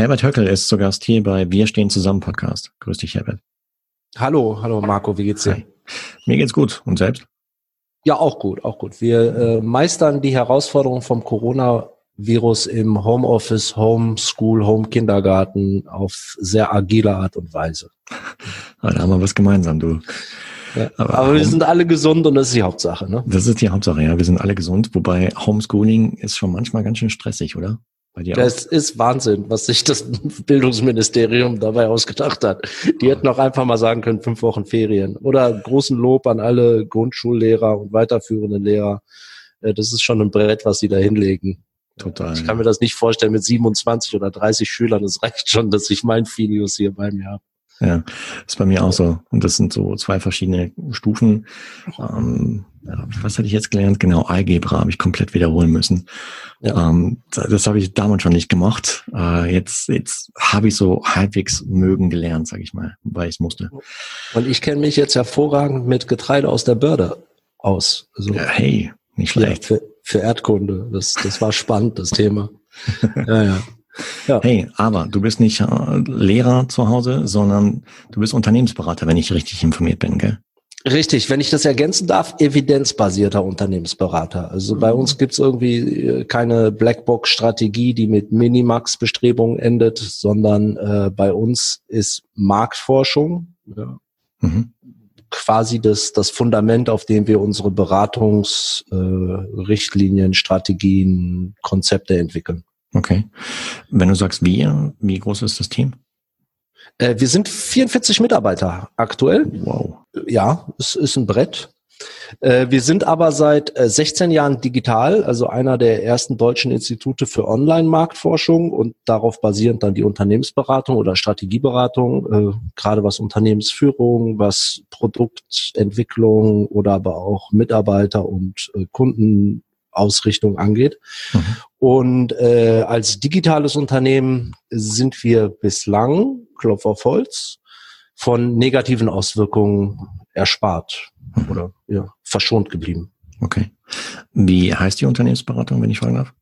Herbert Höckel ist zu Gast hier bei Wir stehen zusammen Podcast. Grüß dich, Herbert. Hallo, hallo Marco, wie geht's dir? Hi. Mir geht's gut. Und selbst? Ja, auch gut, auch gut. Wir äh, meistern die Herausforderungen vom Coronavirus im Homeoffice, Homeschool, Home Kindergarten auf sehr agile Art und Weise. Da haben wir was gemeinsam, du. Ja, aber, aber wir sind alle gesund und das ist die Hauptsache, ne? Das ist die Hauptsache, ja. Wir sind alle gesund, wobei Homeschooling ist schon manchmal ganz schön stressig, oder? Das auch? ist Wahnsinn, was sich das Bildungsministerium dabei ausgedacht hat. Die hätten auch einfach mal sagen können, fünf Wochen Ferien. Oder großen Lob an alle Grundschullehrer und weiterführenden Lehrer. Äh, das ist schon ein Brett, was sie da hinlegen. Total. Ich kann mir das nicht vorstellen mit 27 oder 30 Schülern. Das reicht schon, dass ich mein Filius hier bei mir habe. Ja, ist bei mir auch so. Und das sind so zwei verschiedene Stufen. Ähm, was hatte ich jetzt gelernt? Genau, Algebra habe ich komplett wiederholen müssen. Ja. Ähm, das habe ich damals schon nicht gemacht. Äh, jetzt jetzt habe ich so halbwegs mögen gelernt, sage ich mal, weil ich es musste. Und ich kenne mich jetzt hervorragend mit Getreide aus der Börde aus. Also, ja, hey, nicht schlecht. Für, für Erdkunde. Das, das war spannend, das Thema. ja, ja. Ja. Hey, aber du bist nicht äh, Lehrer zu Hause, sondern du bist Unternehmensberater, wenn ich richtig informiert bin, gell? Richtig, wenn ich das ergänzen darf, evidenzbasierter Unternehmensberater. Also bei uns gibt's irgendwie äh, keine Blackbox-Strategie, die mit Minimax-Bestrebungen endet, sondern äh, bei uns ist Marktforschung ja, mhm. quasi das, das Fundament, auf dem wir unsere Beratungsrichtlinien, äh, Strategien, Konzepte entwickeln. Okay. Wenn du sagst wir, wie groß ist das Team? Äh, wir sind 44 Mitarbeiter aktuell. Wow. Ja, es ist ein Brett. Äh, wir sind aber seit 16 äh, Jahren digital, also einer der ersten deutschen Institute für Online-Marktforschung und darauf basierend dann die Unternehmensberatung oder Strategieberatung, gerade was Unternehmensführung, was Produktentwicklung oder aber auch Mitarbeiter und Kunden Ausrichtung angeht. Mhm. Und äh, als digitales Unternehmen sind wir bislang, Klopf auf Holz, von negativen Auswirkungen erspart mhm. oder ja, verschont geblieben. Okay. Wie heißt die Unternehmensberatung, wenn ich fragen darf?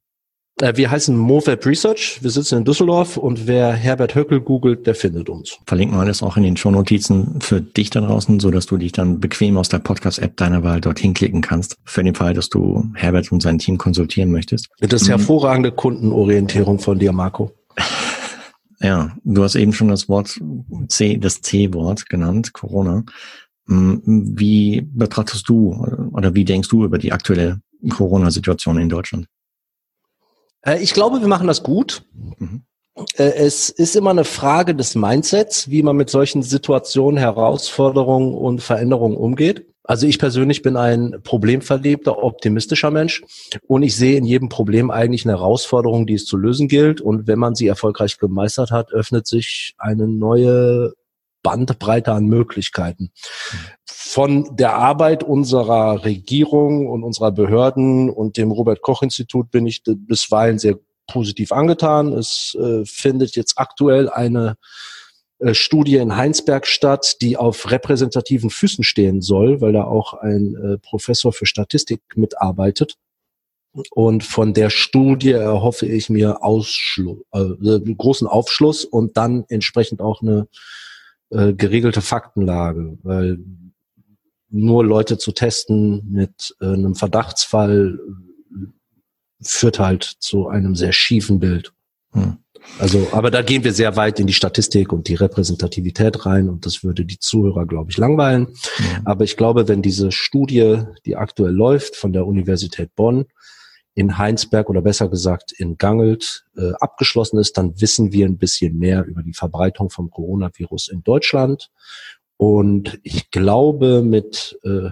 Äh, wir heißen MoFab Research. Wir sitzen in Düsseldorf und wer Herbert Höckel googelt, der findet uns. Verlinken wir alles auch in den Shownotizen für dich da draußen, so dass du dich dann bequem aus der Podcast-App deiner Wahl dorthin klicken kannst. Für den Fall, dass du Herbert und sein Team konsultieren möchtest. Das ist hervorragende Kundenorientierung von dir, Marco. Ja, du hast eben schon das Wort C, das C-Wort genannt, Corona. Hm, wie betrachtest du oder wie denkst du über die aktuelle Corona-Situation in Deutschland? Äh, ich glaube, wir machen das gut. Mhm. Äh, es ist immer eine Frage des Mindsets, wie man mit solchen Situationen, Herausforderungen und Veränderungen umgeht. Also ich persönlich bin ein problemverliebter, optimistischer Mensch und ich sehe in jedem Problem eigentlich eine Herausforderung, die es zu lösen gilt. Und wenn man sie erfolgreich gemeistert hat, öffnet sich eine neue Bandbreite an Möglichkeiten. Von der Arbeit unserer Regierung und unserer Behörden und dem Robert Koch Institut bin ich bisweilen sehr positiv angetan. Es äh, findet jetzt aktuell eine äh, Studie in Heinsberg statt, die auf repräsentativen Füßen stehen soll, weil da auch ein äh, Professor für Statistik mitarbeitet. Und von der Studie erhoffe ich mir Ausschluss, äh, großen Aufschluss und dann entsprechend auch eine äh, geregelte Faktenlage, weil nur Leute zu testen mit äh, einem Verdachtsfall äh, führt halt zu einem sehr schiefen Bild. Hm. Also, aber da gehen wir sehr weit in die Statistik und die Repräsentativität rein und das würde die Zuhörer, glaube ich, langweilen. Mhm. Aber ich glaube, wenn diese Studie, die aktuell läuft von der Universität Bonn, in Heinsberg oder besser gesagt in Gangelt äh, abgeschlossen ist, dann wissen wir ein bisschen mehr über die Verbreitung vom Coronavirus in Deutschland. Und ich glaube, mit äh,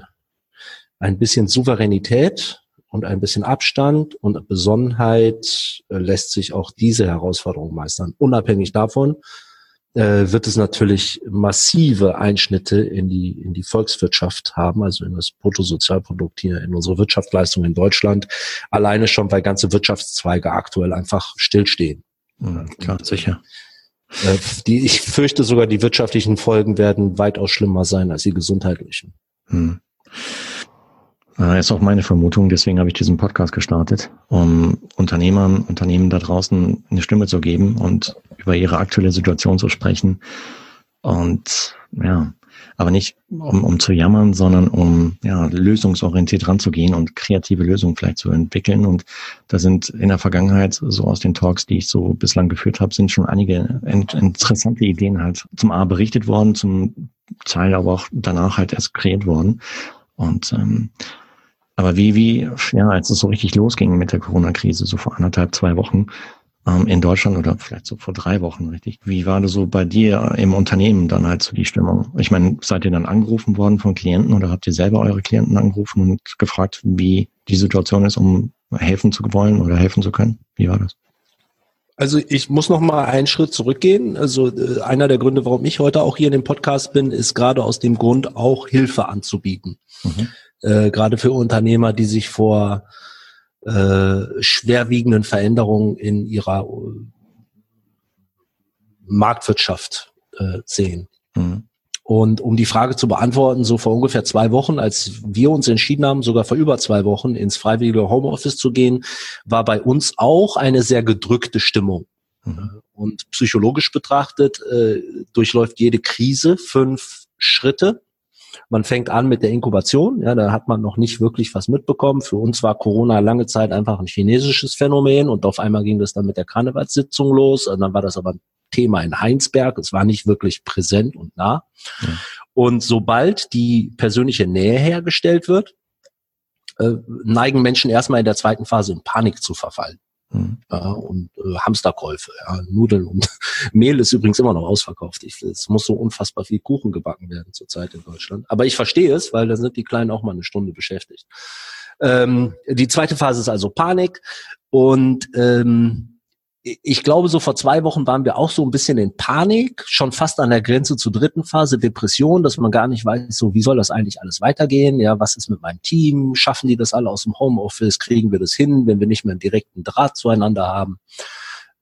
ein bisschen Souveränität und ein bisschen Abstand und Besonnenheit äh, lässt sich auch diese Herausforderung meistern. Unabhängig davon, äh, wird es natürlich massive Einschnitte in die, in die Volkswirtschaft haben, also in das Bruttosozialprodukt hier, in unsere Wirtschaftsleistung in Deutschland. Alleine schon, weil ganze Wirtschaftszweige aktuell einfach stillstehen. Mhm, klar, sicher. Äh, die, ich fürchte sogar, die wirtschaftlichen Folgen werden weitaus schlimmer sein als die gesundheitlichen. Hm. Das ist auch meine Vermutung, deswegen habe ich diesen Podcast gestartet, um Unternehmern, Unternehmen da draußen eine Stimme zu geben und über ihre aktuelle Situation zu sprechen. Und ja, aber nicht um, um zu jammern, sondern um ja, lösungsorientiert ranzugehen und kreative Lösungen vielleicht zu entwickeln. Und da sind in der Vergangenheit, so aus den Talks, die ich so bislang geführt habe, sind schon einige interessante Ideen halt zum A berichtet worden, zum Teil aber auch danach halt erst kreiert worden. Und ähm, aber wie, wie, ja, als es so richtig losging mit der Corona-Krise, so vor anderthalb, zwei Wochen, ähm, in Deutschland oder vielleicht so vor drei Wochen, richtig. Wie war das so bei dir im Unternehmen dann halt so die Stimmung? Ich meine, seid ihr dann angerufen worden von Klienten oder habt ihr selber eure Klienten angerufen und gefragt, wie die Situation ist, um helfen zu wollen oder helfen zu können? Wie war das? Also ich muss noch mal einen Schritt zurückgehen. Also äh, einer der Gründe, warum ich heute auch hier in dem Podcast bin, ist gerade aus dem Grund, auch Hilfe anzubieten. Mhm. Äh, gerade für Unternehmer, die sich vor äh, schwerwiegenden Veränderungen in ihrer äh, Marktwirtschaft äh, sehen. Mhm. Und um die Frage zu beantworten, so vor ungefähr zwei Wochen, als wir uns entschieden haben, sogar vor über zwei Wochen ins freiwillige Homeoffice zu gehen, war bei uns auch eine sehr gedrückte Stimmung. Mhm. Und psychologisch betrachtet äh, durchläuft jede Krise fünf Schritte. Man fängt an mit der Inkubation, ja, da hat man noch nicht wirklich was mitbekommen. Für uns war Corona lange Zeit einfach ein chinesisches Phänomen und auf einmal ging das dann mit der Karnevalssitzung los und dann war das aber ein Thema in Heinsberg. Es war nicht wirklich präsent und nah. Ja. Und sobald die persönliche Nähe hergestellt wird, äh, neigen Menschen erstmal in der zweiten Phase in Panik zu verfallen. Mhm. Ja, und äh, Hamsterkäufe, ja, Nudeln und Mehl ist übrigens immer noch ausverkauft. Ich, es muss so unfassbar viel Kuchen gebacken werden zurzeit in Deutschland. Aber ich verstehe es, weil da sind die Kleinen auch mal eine Stunde beschäftigt. Ähm, die zweite Phase ist also Panik und ähm, ich glaube, so vor zwei Wochen waren wir auch so ein bisschen in Panik, schon fast an der Grenze zur dritten Phase, Depression, dass man gar nicht weiß, so wie soll das eigentlich alles weitergehen? Ja, was ist mit meinem Team? Schaffen die das alle aus dem Homeoffice? Kriegen wir das hin, wenn wir nicht mehr einen direkten Draht zueinander haben?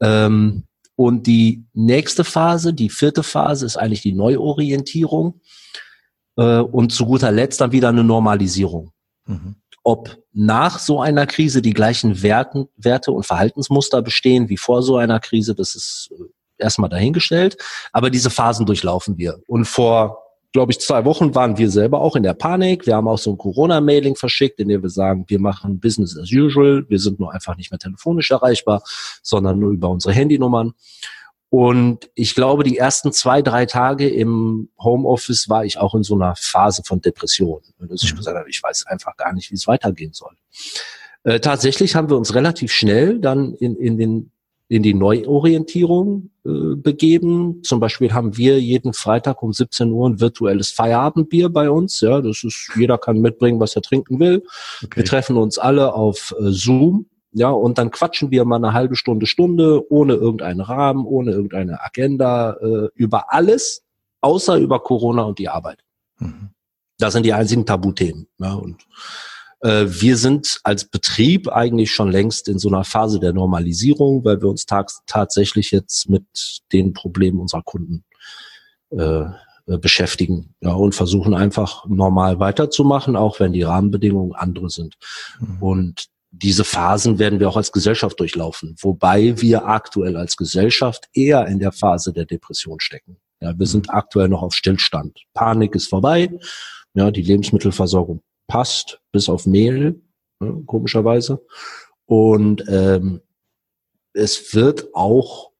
Ähm, und die nächste Phase, die vierte Phase, ist eigentlich die Neuorientierung. Äh, und zu guter Letzt dann wieder eine Normalisierung. Mhm ob nach so einer Krise die gleichen Werten, Werte und Verhaltensmuster bestehen wie vor so einer Krise, das ist äh, erstmal dahingestellt. Aber diese Phasen durchlaufen wir. Und vor, glaube ich, zwei Wochen waren wir selber auch in der Panik. Wir haben auch so ein Corona-Mailing verschickt, in dem wir sagen, wir machen Business as usual. Wir sind nur einfach nicht mehr telefonisch erreichbar, sondern nur über unsere Handynummern. Und ich glaube, die ersten zwei, drei Tage im Homeoffice war ich auch in so einer Phase von Depression. Dass ich mhm. gesagt habe, ich weiß einfach gar nicht, wie es weitergehen soll. Äh, tatsächlich haben wir uns relativ schnell dann in, in, den, in die Neuorientierung äh, begeben. Zum Beispiel haben wir jeden Freitag um 17 Uhr ein virtuelles Feierabendbier bei uns. Ja, das ist, jeder kann mitbringen, was er trinken will. Okay. Wir treffen uns alle auf äh, Zoom ja, und dann quatschen wir mal eine halbe Stunde, Stunde, ohne irgendeinen Rahmen, ohne irgendeine Agenda, äh, über alles, außer über Corona und die Arbeit. Mhm. Das sind die einzigen Tabuthemen. Ja, und äh, wir sind als Betrieb eigentlich schon längst in so einer Phase der Normalisierung, weil wir uns tatsächlich jetzt mit den Problemen unserer Kunden äh, äh, beschäftigen ja, und versuchen einfach normal weiterzumachen, auch wenn die Rahmenbedingungen andere sind. Mhm. Und diese Phasen werden wir auch als Gesellschaft durchlaufen, wobei wir aktuell als Gesellschaft eher in der Phase der Depression stecken. Ja, wir sind aktuell noch auf Stillstand. Panik ist vorbei. Ja, die Lebensmittelversorgung passt, bis auf Mehl, ja, komischerweise. Und ähm, es wird auch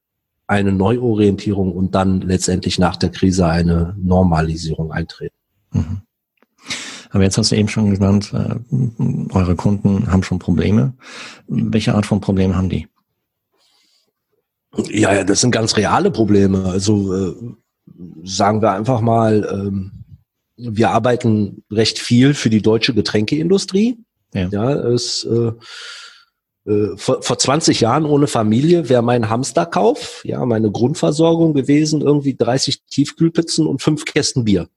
eine Neuorientierung und dann letztendlich nach der Krise eine Normalisierung eintreten. Mhm. Aber jetzt hast du eben schon genannt, äh, eure Kunden haben schon Probleme. Welche Art von Problemen haben die? Ja, ja, das sind ganz reale Probleme. Also äh, sagen wir einfach mal, ähm, wir arbeiten recht viel für die deutsche Getränkeindustrie. Ja, ja es äh, äh, vor, vor 20 Jahren ohne Familie wäre mein Hamsterkauf, ja, meine Grundversorgung gewesen, irgendwie 30 Tiefkühlpizzen und fünf Kästen Bier.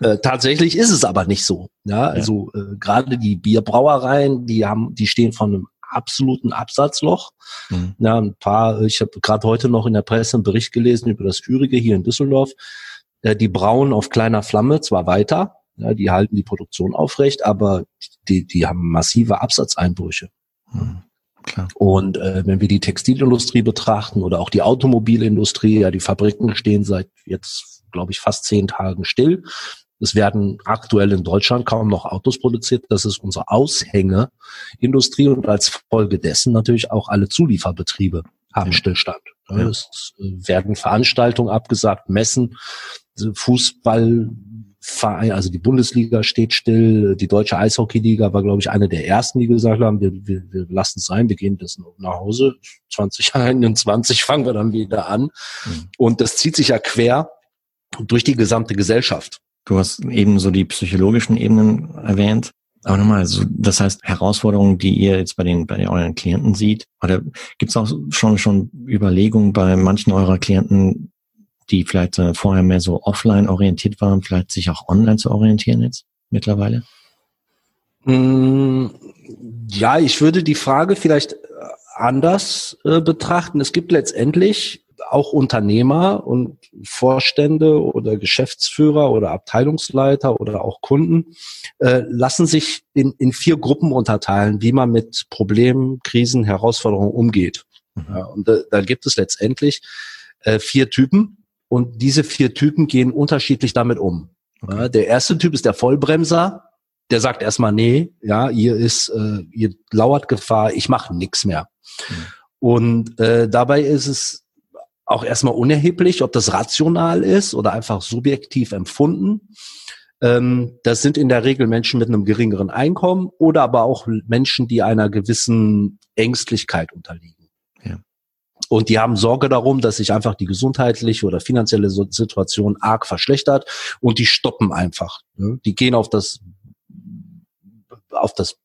Äh, tatsächlich ist es aber nicht so. Ja, also ja. äh, gerade die Bierbrauereien, die haben, die stehen von einem absoluten Absatzloch. Mhm. Ja, ein paar, ich habe gerade heute noch in der Presse einen Bericht gelesen über das Ürige hier in Düsseldorf. Äh, die brauen auf kleiner Flamme zwar weiter, Ja, die halten die Produktion aufrecht, aber die, die haben massive Absatzeinbrüche. Mhm. Klar. Und äh, wenn wir die Textilindustrie betrachten oder auch die Automobilindustrie, ja, die Fabriken stehen seit jetzt, glaube ich, fast zehn Tagen still. Es werden aktuell in Deutschland kaum noch Autos produziert. Das ist unsere Aushängeindustrie und als Folge dessen natürlich auch alle Zulieferbetriebe haben Stillstand. Ja. Es werden Veranstaltungen abgesagt, Messen, Fußball, Verein, also die Bundesliga steht still, die deutsche Eishockeyliga war, glaube ich, eine der ersten, die gesagt haben, wir, wir, wir lassen es sein, wir gehen das nach Hause. 2021 fangen wir dann wieder an. Mhm. Und das zieht sich ja quer durch die gesamte Gesellschaft. Du hast eben so die psychologischen Ebenen erwähnt. Aber nochmal, also das heißt Herausforderungen, die ihr jetzt bei den bei euren Klienten sieht, oder gibt es auch schon schon Überlegungen bei manchen eurer Klienten, die vielleicht äh, vorher mehr so offline orientiert waren, vielleicht sich auch online zu orientieren jetzt mittlerweile? Mm, ja, ich würde die Frage vielleicht äh, anders äh, betrachten. Es gibt letztendlich auch Unternehmer und Vorstände oder Geschäftsführer oder Abteilungsleiter oder auch Kunden äh, lassen sich in, in vier Gruppen unterteilen, wie man mit Problemen, Krisen, Herausforderungen umgeht. Mhm. Ja, und da, da gibt es letztendlich äh, vier Typen. Und diese vier Typen gehen unterschiedlich damit um. Okay. Ja, der erste Typ ist der Vollbremser. Der sagt erstmal, nee, ja, hier ist, äh, hier lauert Gefahr, ich mache nichts mehr. Mhm. Und äh, dabei ist es auch erstmal unerheblich, ob das rational ist oder einfach subjektiv empfunden. Ähm, das sind in der Regel Menschen mit einem geringeren Einkommen oder aber auch Menschen, die einer gewissen Ängstlichkeit unterliegen. Und die haben Sorge darum, dass sich einfach die gesundheitliche oder finanzielle Situation arg verschlechtert und die stoppen einfach. Ne? Die gehen auf das, auf das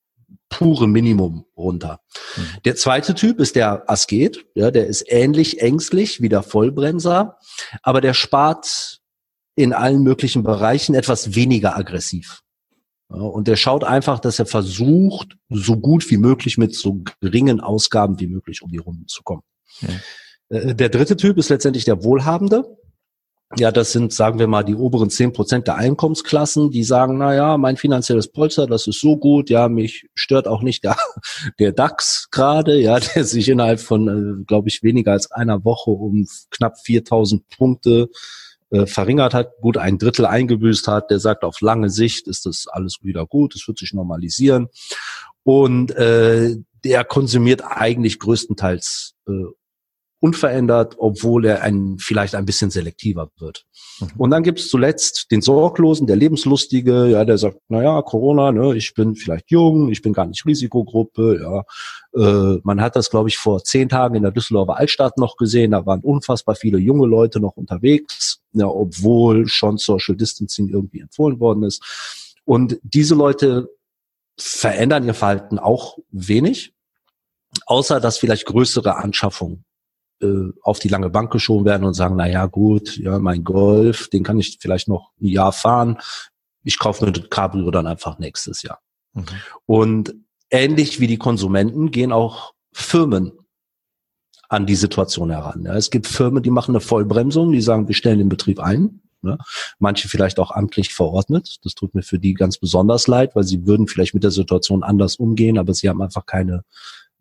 pure Minimum runter. Mhm. Der zweite Typ ist der Asket, ja, der ist ähnlich ängstlich wie der Vollbremser, aber der spart in allen möglichen Bereichen etwas weniger aggressiv. Ja, und der schaut einfach, dass er versucht, so gut wie möglich mit so geringen Ausgaben wie möglich um die Runden zu kommen. Äh, der dritte Typ ist letztendlich der Wohlhabende. Ja, das sind, sagen wir mal, die oberen zehn Prozent der Einkommensklassen, die sagen, na ja, mein finanzielles Polster, das ist so gut, ja, mich stört auch nicht der, der DAX gerade, ja, der sich innerhalb von, äh, glaube ich, weniger als einer Woche um knapp 4000 Punkte äh, verringert hat, gut ein Drittel eingebüßt hat, der sagt, auf lange Sicht ist das alles wieder gut, es wird sich normalisieren. Und äh, der konsumiert eigentlich größtenteils äh, unverändert, obwohl er ein, vielleicht ein bisschen selektiver wird. Mhm. Und dann gibt es zuletzt den Sorglosen, der Lebenslustige, ja, der sagt, na ja, Corona, ne, ich bin vielleicht jung, ich bin gar nicht Risikogruppe, ja. Äh, man hat das, glaube ich, vor zehn Tagen in der Düsseldorfer Altstadt noch gesehen, da waren unfassbar viele junge Leute noch unterwegs, ja, obwohl schon Social Distancing irgendwie empfohlen worden ist. Und diese Leute verändern ihr Verhalten auch wenig, außer dass vielleicht größere Anschaffungen auf die lange Bank geschoben werden und sagen, na ja, gut, ja, mein Golf, den kann ich vielleicht noch ein Jahr fahren. Ich kaufe mir das Cabrio dann einfach nächstes Jahr. Mhm. Und ähnlich wie die Konsumenten gehen auch Firmen an die Situation heran. Ja, es gibt Firmen, die machen eine Vollbremsung, die sagen, wir stellen den Betrieb ein. Ne? Manche vielleicht auch amtlich verordnet. Das tut mir für die ganz besonders leid, weil sie würden vielleicht mit der Situation anders umgehen, aber sie haben einfach keine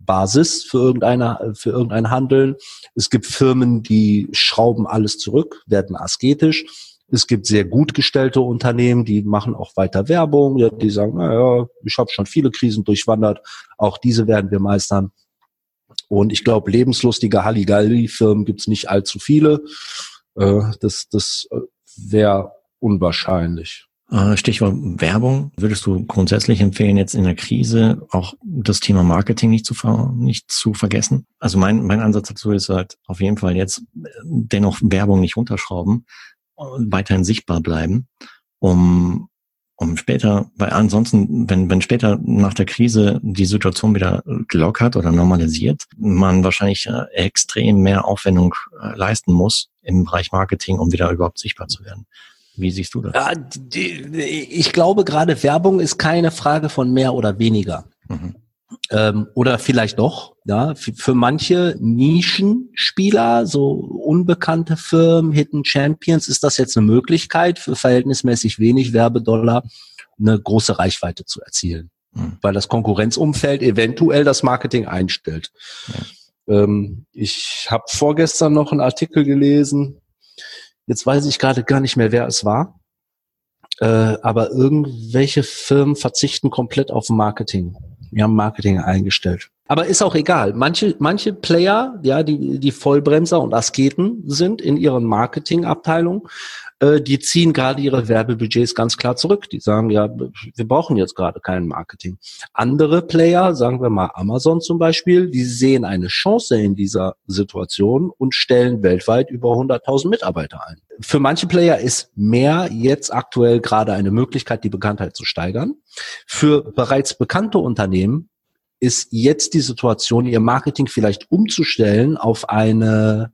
Basis für irgendeine, für irgendein Handeln. Es gibt Firmen, die schrauben alles zurück, werden asketisch. Es gibt sehr gut gestellte Unternehmen, die machen auch weiter Werbung, die sagen, naja, ich habe schon viele Krisen durchwandert, auch diese werden wir meistern. Und ich glaube, lebenslustige Halligalli-Firmen gibt es nicht allzu viele. Äh, das das äh, wäre unwahrscheinlich. Äh, Stichwort Werbung. Würdest du grundsätzlich empfehlen, jetzt in der Krise auch das Thema Marketing nicht zu, ver nicht zu vergessen? Also mein, mein Ansatz dazu ist halt auf jeden Fall jetzt dennoch Werbung nicht runterschrauben, weiterhin sichtbar bleiben, um, um später, weil ansonsten, wenn, wenn später nach der Krise die Situation wieder gelockert oder normalisiert, man wahrscheinlich äh, extrem mehr Aufwendung äh, leisten muss im Bereich Marketing, um wieder überhaupt sichtbar zu werden. Wie siehst du das? Ja, die, ich glaube, gerade Werbung ist keine Frage von mehr oder weniger. Mhm. Ähm, oder vielleicht doch, ja, für, für manche Nischenspieler, so unbekannte Firmen, Hidden Champions, ist das jetzt eine Möglichkeit, für verhältnismäßig wenig Werbedollar eine große Reichweite zu erzielen. Mhm. Weil das Konkurrenzumfeld eventuell das Marketing einstellt. Ja. Ähm, ich habe vorgestern noch einen Artikel gelesen, jetzt weiß ich gerade gar nicht mehr, wer es war. Äh, aber irgendwelche Firmen verzichten komplett auf Marketing. Wir haben Marketing eingestellt. Aber ist auch egal. Manche, manche Player, ja, die, die Vollbremser und Asketen sind in ihren Marketingabteilungen, äh, die ziehen gerade ihre Werbebudgets ganz klar zurück. Die sagen, ja, wir brauchen jetzt gerade kein Marketing. Andere Player, sagen wir mal Amazon zum Beispiel, die sehen eine Chance in dieser Situation und stellen weltweit über 100.000 Mitarbeiter ein. Für manche Player ist mehr jetzt aktuell gerade eine Möglichkeit, die Bekanntheit zu steigern. Für bereits bekannte Unternehmen ist jetzt die Situation, ihr Marketing vielleicht umzustellen auf eine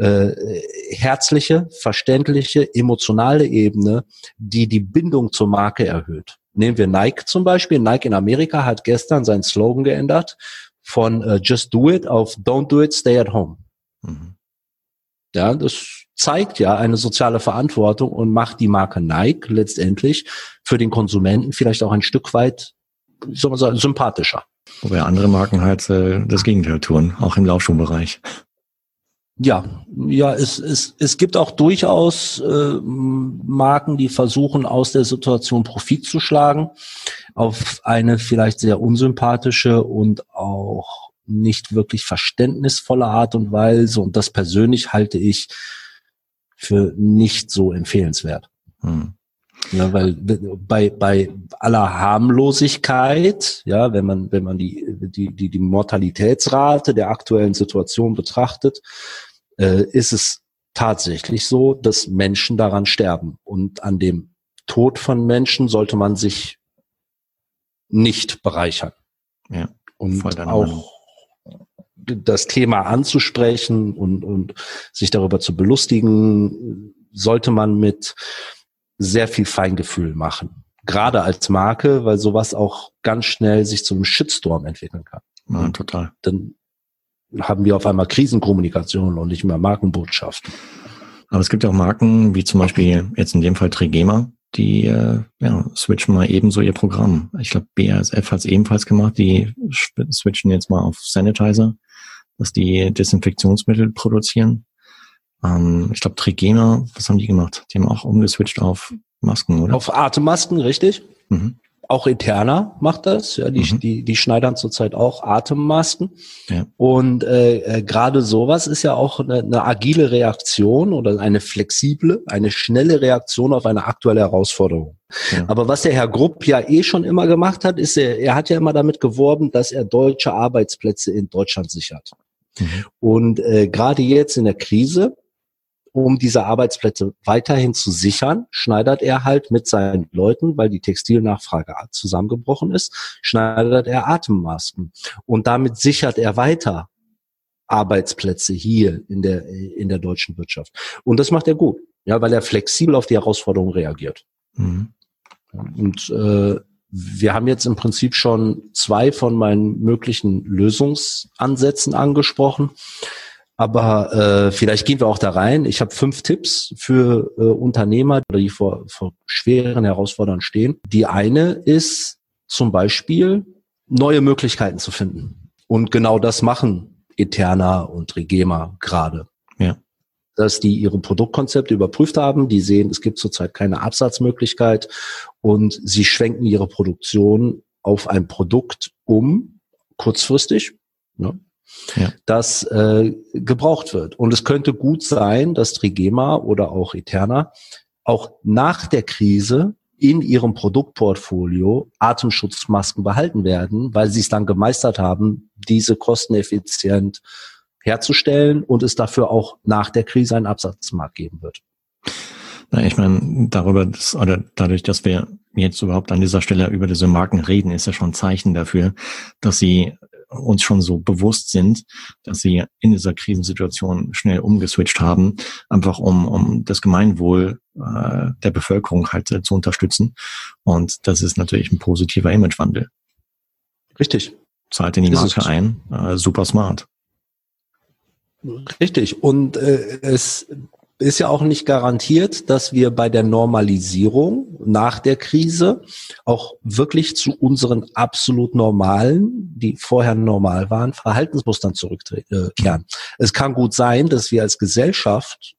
äh, herzliche, verständliche, emotionale Ebene, die die Bindung zur Marke erhöht. Nehmen wir Nike zum Beispiel. Nike in Amerika hat gestern seinen Slogan geändert von uh, Just Do It auf Don't Do It, Stay at Home. Mhm. Ja, das zeigt ja eine soziale Verantwortung und macht die Marke Nike letztendlich für den Konsumenten vielleicht auch ein Stück weit soll man sagen, sympathischer. Wobei andere Marken halt äh, das Gegenteil tun, auch im Laufschuhbereich. Ja, ja, es, es, es gibt auch durchaus äh, Marken, die versuchen, aus der Situation Profit zu schlagen, auf eine vielleicht sehr unsympathische und auch nicht wirklich verständnisvolle Art und Weise. Und das persönlich halte ich für nicht so empfehlenswert. Hm. Ja, weil bei, bei aller Harmlosigkeit, ja, wenn man, wenn man die, die, die, die Mortalitätsrate der aktuellen Situation betrachtet, äh, ist es tatsächlich so, dass Menschen daran sterben. Und an dem Tod von Menschen sollte man sich nicht bereichern. Ja, und auch das Thema anzusprechen und, und sich darüber zu belustigen, sollte man mit sehr viel Feingefühl machen. Gerade als Marke, weil sowas auch ganz schnell sich zu einem Shitstorm entwickeln kann. Ja, total. Dann haben wir auf einmal Krisenkommunikation und nicht mehr Markenbotschaften. Aber es gibt ja auch Marken, wie zum Beispiel jetzt in dem Fall Trigema, die äh, ja, switchen mal ebenso ihr Programm. Ich glaube, BASF hat es ebenfalls gemacht. Die switchen jetzt mal auf Sanitizer, dass die Desinfektionsmittel produzieren. Ähm, ich glaube, Trigema, was haben die gemacht? Die haben auch umgeswitcht auf Masken, oder? Auf Atemmasken, richtig. Mhm. Auch Eterna macht das, ja, die, mhm. die, die schneidern zurzeit auch Atemmasken. Ja. Und äh, äh, gerade sowas ist ja auch eine, eine agile Reaktion oder eine flexible, eine schnelle Reaktion auf eine aktuelle Herausforderung. Ja. Aber was der Herr Grupp ja eh schon immer gemacht hat, ist, er, er hat ja immer damit geworben, dass er deutsche Arbeitsplätze in Deutschland sichert. Mhm. Und äh, gerade jetzt in der Krise um diese Arbeitsplätze weiterhin zu sichern, schneidert er halt mit seinen Leuten, weil die Textilnachfrage zusammengebrochen ist, schneidert er Atemmasken. Und damit sichert er weiter Arbeitsplätze hier in der, in der deutschen Wirtschaft. Und das macht er gut, ja, weil er flexibel auf die Herausforderungen reagiert. Mhm. Und äh, wir haben jetzt im Prinzip schon zwei von meinen möglichen Lösungsansätzen angesprochen. Aber äh, vielleicht gehen wir auch da rein. Ich habe fünf Tipps für äh, Unternehmer, die vor, vor schweren Herausforderungen stehen. Die eine ist zum Beispiel, neue Möglichkeiten zu finden. Und genau das machen Eterna und Regema gerade. Ja. Dass die ihre Produktkonzepte überprüft haben, die sehen, es gibt zurzeit keine Absatzmöglichkeit und sie schwenken ihre Produktion auf ein Produkt um, kurzfristig. Ne? Ja. das äh, gebraucht wird. Und es könnte gut sein, dass Trigema oder auch Eterna auch nach der Krise in ihrem Produktportfolio Atemschutzmasken behalten werden, weil sie es dann gemeistert haben, diese kosteneffizient herzustellen und es dafür auch nach der Krise einen Absatzmarkt geben wird. Na, ich meine, darüber, dass, oder dadurch, dass wir jetzt überhaupt an dieser Stelle über diese Marken reden, ist ja schon ein Zeichen dafür, dass sie uns schon so bewusst sind, dass sie in dieser Krisensituation schnell umgeswitcht haben, einfach um, um das Gemeinwohl äh, der Bevölkerung halt äh, zu unterstützen. Und das ist natürlich ein positiver Imagewandel. Richtig. zahlt in die Marke ein, äh, super smart. Richtig. Und äh, es ist ja auch nicht garantiert, dass wir bei der Normalisierung nach der Krise auch wirklich zu unseren absolut normalen, die vorher normal waren, Verhaltensmustern zurückkehren. Es kann gut sein, dass wir als Gesellschaft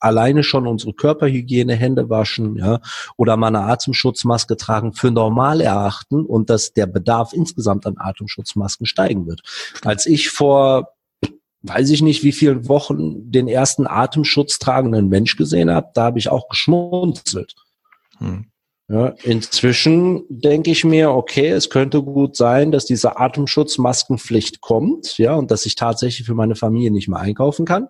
alleine schon unsere Körperhygiene, Hände waschen, ja, oder mal eine Atemschutzmaske tragen für normal erachten und dass der Bedarf insgesamt an Atemschutzmasken steigen wird. Als ich vor weiß ich nicht, wie vielen Wochen den ersten Atemschutz tragenden Mensch gesehen habe, da habe ich auch geschmunzelt. Hm. Ja, inzwischen denke ich mir, okay, es könnte gut sein, dass diese Atemschutzmaskenpflicht kommt, ja, und dass ich tatsächlich für meine Familie nicht mehr einkaufen kann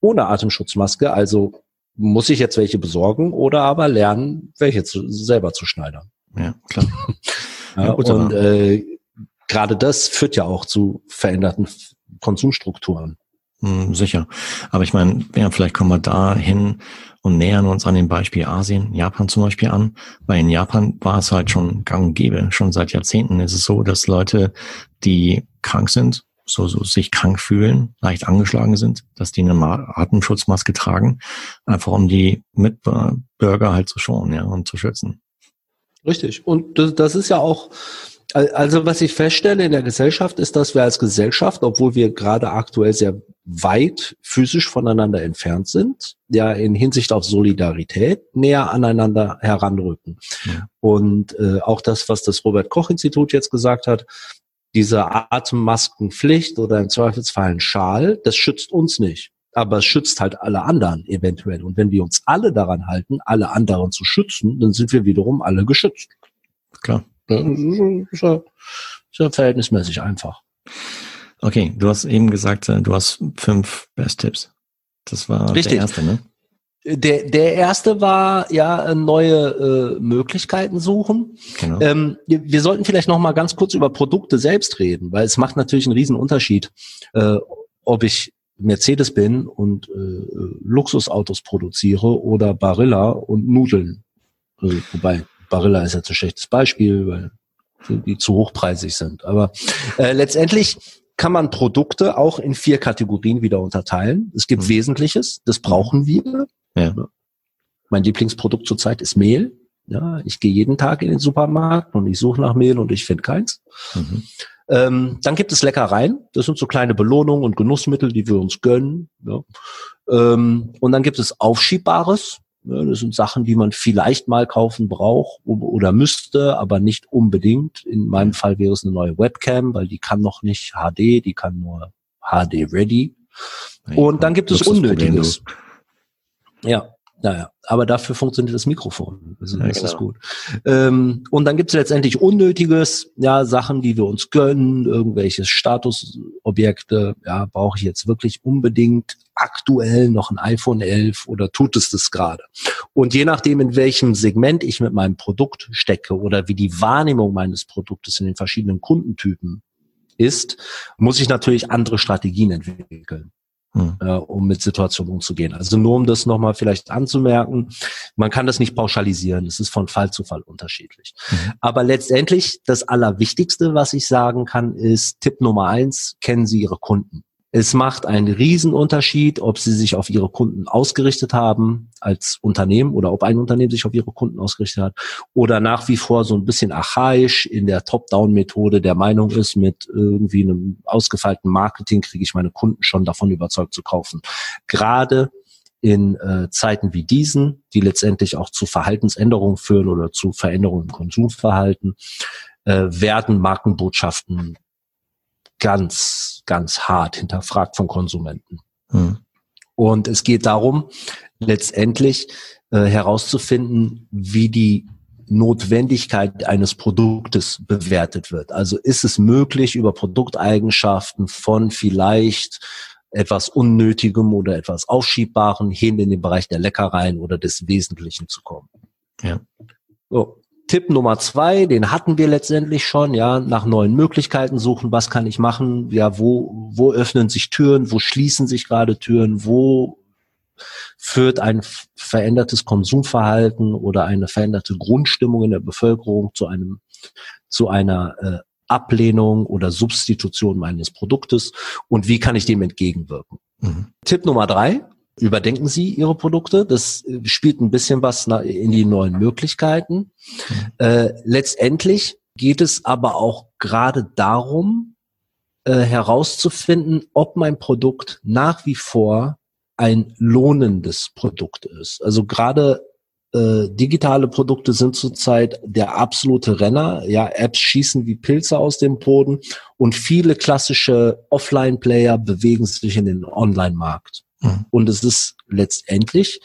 ohne Atemschutzmaske. Also muss ich jetzt welche besorgen oder aber lernen, welche zu, selber zu schneidern. Ja, klar. ja, und äh, gerade das führt ja auch zu veränderten Konsumstrukturen. Hm, sicher. Aber ich meine, ja, vielleicht kommen wir da hin und nähern uns an dem Beispiel Asien, Japan zum Beispiel an. Weil in Japan war es halt schon gang und gäbe. Schon seit Jahrzehnten ist es so, dass Leute, die krank sind, so, so sich krank fühlen, leicht angeschlagen sind, dass die eine Atemschutzmaske tragen, einfach um die Mitbürger halt zu schonen, ja, und zu schützen. Richtig. Und das, das ist ja auch, also was ich feststelle in der Gesellschaft ist, dass wir als Gesellschaft, obwohl wir gerade aktuell sehr weit physisch voneinander entfernt sind, ja in Hinsicht auf Solidarität näher aneinander heranrücken. Ja. Und äh, auch das, was das Robert Koch Institut jetzt gesagt hat, diese Atemmaskenpflicht oder im Zweifelsfall ein Schal, das schützt uns nicht. Aber es schützt halt alle anderen eventuell. Und wenn wir uns alle daran halten, alle anderen zu schützen, dann sind wir wiederum alle geschützt. Klar. Ist ja, ist ja verhältnismäßig einfach. Okay, du hast eben gesagt, äh, du hast fünf Best-Tipps. Das war Richtig. der erste, ne? Der, der erste war ja neue äh, Möglichkeiten suchen. Genau. Ähm, wir sollten vielleicht noch mal ganz kurz über Produkte selbst reden, weil es macht natürlich einen riesen Unterschied, äh, ob ich Mercedes bin und äh, Luxusautos produziere oder Barilla und Nudeln. Also, wobei Barilla ist jetzt ein schlechtes Beispiel, weil die zu hochpreisig sind. Aber äh, letztendlich kann man Produkte auch in vier Kategorien wieder unterteilen. Es gibt mhm. Wesentliches, das brauchen wir. Ja. Mein Lieblingsprodukt zurzeit ist Mehl. Ja, ich gehe jeden Tag in den Supermarkt und ich suche nach Mehl und ich finde keins. Mhm. Ähm, dann gibt es Leckereien. Das sind so kleine Belohnungen und Genussmittel, die wir uns gönnen. Ja. Ähm, und dann gibt es Aufschiebbares. Ja, das sind Sachen, die man vielleicht mal kaufen braucht oder müsste, aber nicht unbedingt. In meinem Fall wäre es eine neue Webcam, weil die kann noch nicht HD, die kann nur HD Ready. Und dann gibt es Unnötiges. Ja, naja, aber dafür funktioniert das Mikrofon. Also ja, ist genau. das gut. Ähm, und dann gibt es letztendlich Unnötiges, ja, Sachen, die wir uns gönnen, irgendwelche Statusobjekte, ja, brauche ich jetzt wirklich unbedingt aktuell noch ein iPhone 11 oder tut es das gerade? Und je nachdem, in welchem Segment ich mit meinem Produkt stecke oder wie die Wahrnehmung meines Produktes in den verschiedenen Kundentypen ist, muss ich natürlich andere Strategien entwickeln hm. äh, um mit Situationen umzugehen. Also nur um das nochmal vielleicht anzumerken, man kann das nicht pauschalisieren, es ist von Fall zu Fall unterschiedlich. Mhm. Aber letztendlich das Allerwichtigste, was ich sagen kann, ist Tipp Nummer eins, kennen Sie Ihre Kunden. Es macht einen Riesenunterschied, ob sie sich auf ihre Kunden ausgerichtet haben als Unternehmen oder ob ein Unternehmen sich auf ihre Kunden ausgerichtet hat oder nach wie vor so ein bisschen archaisch in der Top-Down-Methode der Meinung ist, mit irgendwie einem ausgefeilten Marketing kriege ich meine Kunden schon davon überzeugt zu kaufen. Gerade in äh, Zeiten wie diesen, die letztendlich auch zu Verhaltensänderungen führen oder zu Veränderungen im Konsumverhalten, äh, werden Markenbotschaften ganz, ganz hart hinterfragt von Konsumenten. Hm. Und es geht darum, letztendlich äh, herauszufinden, wie die Notwendigkeit eines Produktes bewertet wird. Also ist es möglich, über Produkteigenschaften von vielleicht etwas Unnötigem oder etwas Aufschiebbarem hin in den Bereich der Leckereien oder des Wesentlichen zu kommen. Ja. So. Tipp Nummer zwei, den hatten wir letztendlich schon, ja, nach neuen Möglichkeiten suchen, was kann ich machen, ja, wo, wo öffnen sich Türen, wo schließen sich gerade Türen, wo führt ein verändertes Konsumverhalten oder eine veränderte Grundstimmung in der Bevölkerung zu einem, zu einer äh, Ablehnung oder Substitution meines Produktes und wie kann ich dem entgegenwirken. Mhm. Tipp Nummer drei, überdenken Sie Ihre Produkte. Das äh, spielt ein bisschen was in die neuen Möglichkeiten. Mhm. Äh, letztendlich geht es aber auch gerade darum, äh, herauszufinden, ob mein Produkt nach wie vor ein lohnendes Produkt ist. Also gerade äh, digitale Produkte sind zurzeit der absolute Renner. Ja, Apps schießen wie Pilze aus dem Boden und viele klassische Offline-Player bewegen sich in den Online-Markt. Mhm. Und es ist letztendlich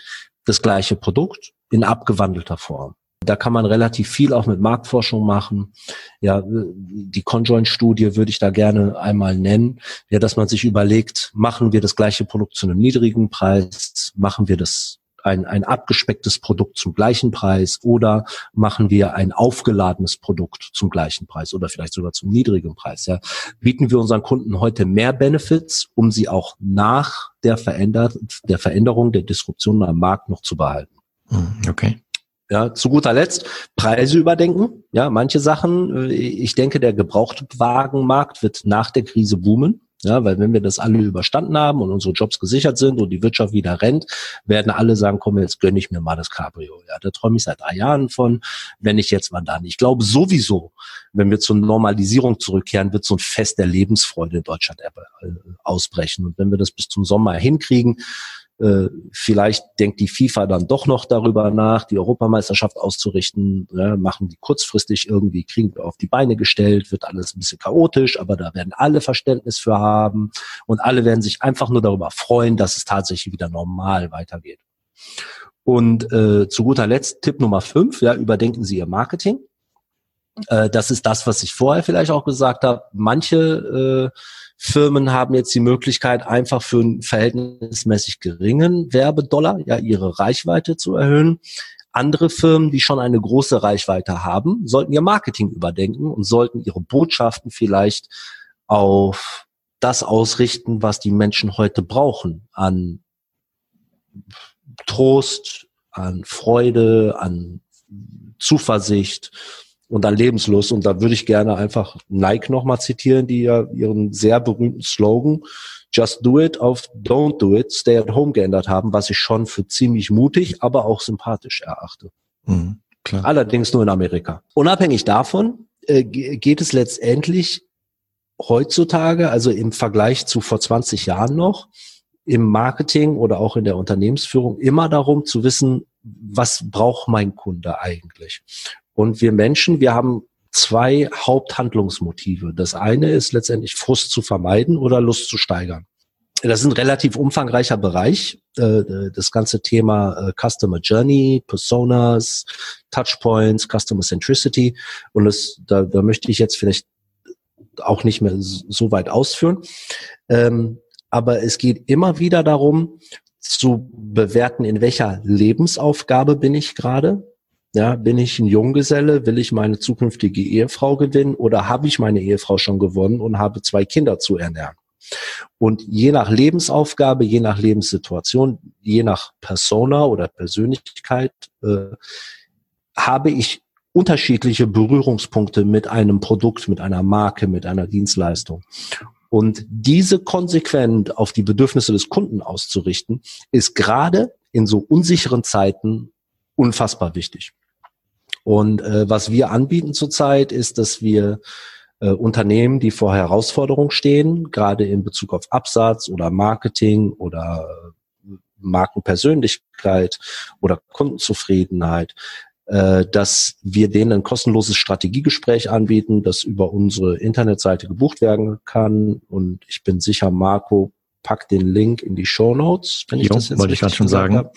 das gleiche Produkt in abgewandelter Form. Da kann man relativ viel auch mit Marktforschung machen. Ja, die Conjoint-Studie würde ich da gerne einmal nennen. Ja, dass man sich überlegt, machen wir das gleiche Produkt zu einem niedrigen Preis? Machen wir das ein, ein abgespecktes Produkt zum gleichen Preis oder machen wir ein aufgeladenes Produkt zum gleichen Preis oder vielleicht sogar zum niedrigen Preis? Ja? Bieten wir unseren Kunden heute mehr Benefits, um sie auch nach der, Veränder der Veränderung, der Disruption am Markt noch zu behalten? Hm, okay. Ja, zu guter Letzt Preise überdenken. Ja, manche Sachen. Ich denke, der Gebrauchtwagenmarkt wird nach der Krise boomen. Ja, weil wenn wir das alle überstanden haben und unsere Jobs gesichert sind und die Wirtschaft wieder rennt, werden alle sagen, komm, jetzt gönne ich mir mal das Cabrio. Ja, da träume ich seit drei Jahren von, wenn ich jetzt mal dann. Ich glaube sowieso, wenn wir zur Normalisierung zurückkehren, wird so ein Fest der Lebensfreude in Deutschland äh, ausbrechen. Und wenn wir das bis zum Sommer hinkriegen, äh, vielleicht denkt die FIFA dann doch noch darüber nach, die Europameisterschaft auszurichten, ja, machen die kurzfristig irgendwie, kriegen wir auf die Beine gestellt, wird alles ein bisschen chaotisch, aber da werden alle Verständnis für haben und alle werden sich einfach nur darüber freuen, dass es tatsächlich wieder normal weitergeht. Und äh, zu guter Letzt Tipp Nummer fünf, ja, überdenken Sie Ihr Marketing. Äh, das ist das, was ich vorher vielleicht auch gesagt habe. Manche äh, Firmen haben jetzt die Möglichkeit, einfach für einen verhältnismäßig geringen Werbedollar ja ihre Reichweite zu erhöhen. Andere Firmen, die schon eine große Reichweite haben, sollten ihr Marketing überdenken und sollten ihre Botschaften vielleicht auf das ausrichten, was die Menschen heute brauchen an Trost, an Freude, an Zuversicht und dann Lebenslust. Und da würde ich gerne einfach Nike nochmal zitieren, die ja ihren sehr berühmten Slogan Just do it auf Don't do it, stay at home geändert haben, was ich schon für ziemlich mutig, aber auch sympathisch erachte. Mhm, klar. Allerdings nur in Amerika. Unabhängig davon äh, geht es letztendlich heutzutage, also im Vergleich zu vor 20 Jahren noch, im Marketing oder auch in der Unternehmensführung immer darum zu wissen, was braucht mein Kunde eigentlich? Und wir Menschen, wir haben zwei Haupthandlungsmotive. Das eine ist letztendlich Frust zu vermeiden oder Lust zu steigern. Das ist ein relativ umfangreicher Bereich. Äh, das ganze Thema äh, Customer Journey, Personas, Touchpoints, Customer Centricity. Und das, da, da möchte ich jetzt vielleicht auch nicht mehr so weit ausführen. Ähm, aber es geht immer wieder darum, zu bewerten, in welcher Lebensaufgabe bin ich gerade ja, bin ich ein Junggeselle? Will ich meine zukünftige Ehefrau gewinnen oder habe ich meine Ehefrau schon gewonnen und habe zwei Kinder zu ernähren? Und je nach Lebensaufgabe, je nach Lebenssituation, je nach Persona oder Persönlichkeit äh, habe ich unterschiedliche Berührungspunkte mit einem Produkt, mit einer Marke, mit einer Dienstleistung. Und diese konsequent auf die Bedürfnisse des Kunden auszurichten, ist gerade in so unsicheren Zeiten unfassbar wichtig. Und äh, was wir anbieten zurzeit ist, dass wir äh, Unternehmen, die vor Herausforderungen stehen, gerade in Bezug auf Absatz oder Marketing oder äh, Markenpersönlichkeit oder Kundenzufriedenheit, äh, dass wir denen ein kostenloses Strategiegespräch anbieten, das über unsere Internetseite gebucht werden kann. Und ich bin sicher, Marco packt den Link in die Show Notes, wenn ich jo, das jetzt wollte ich gerade schon sagen. Hab.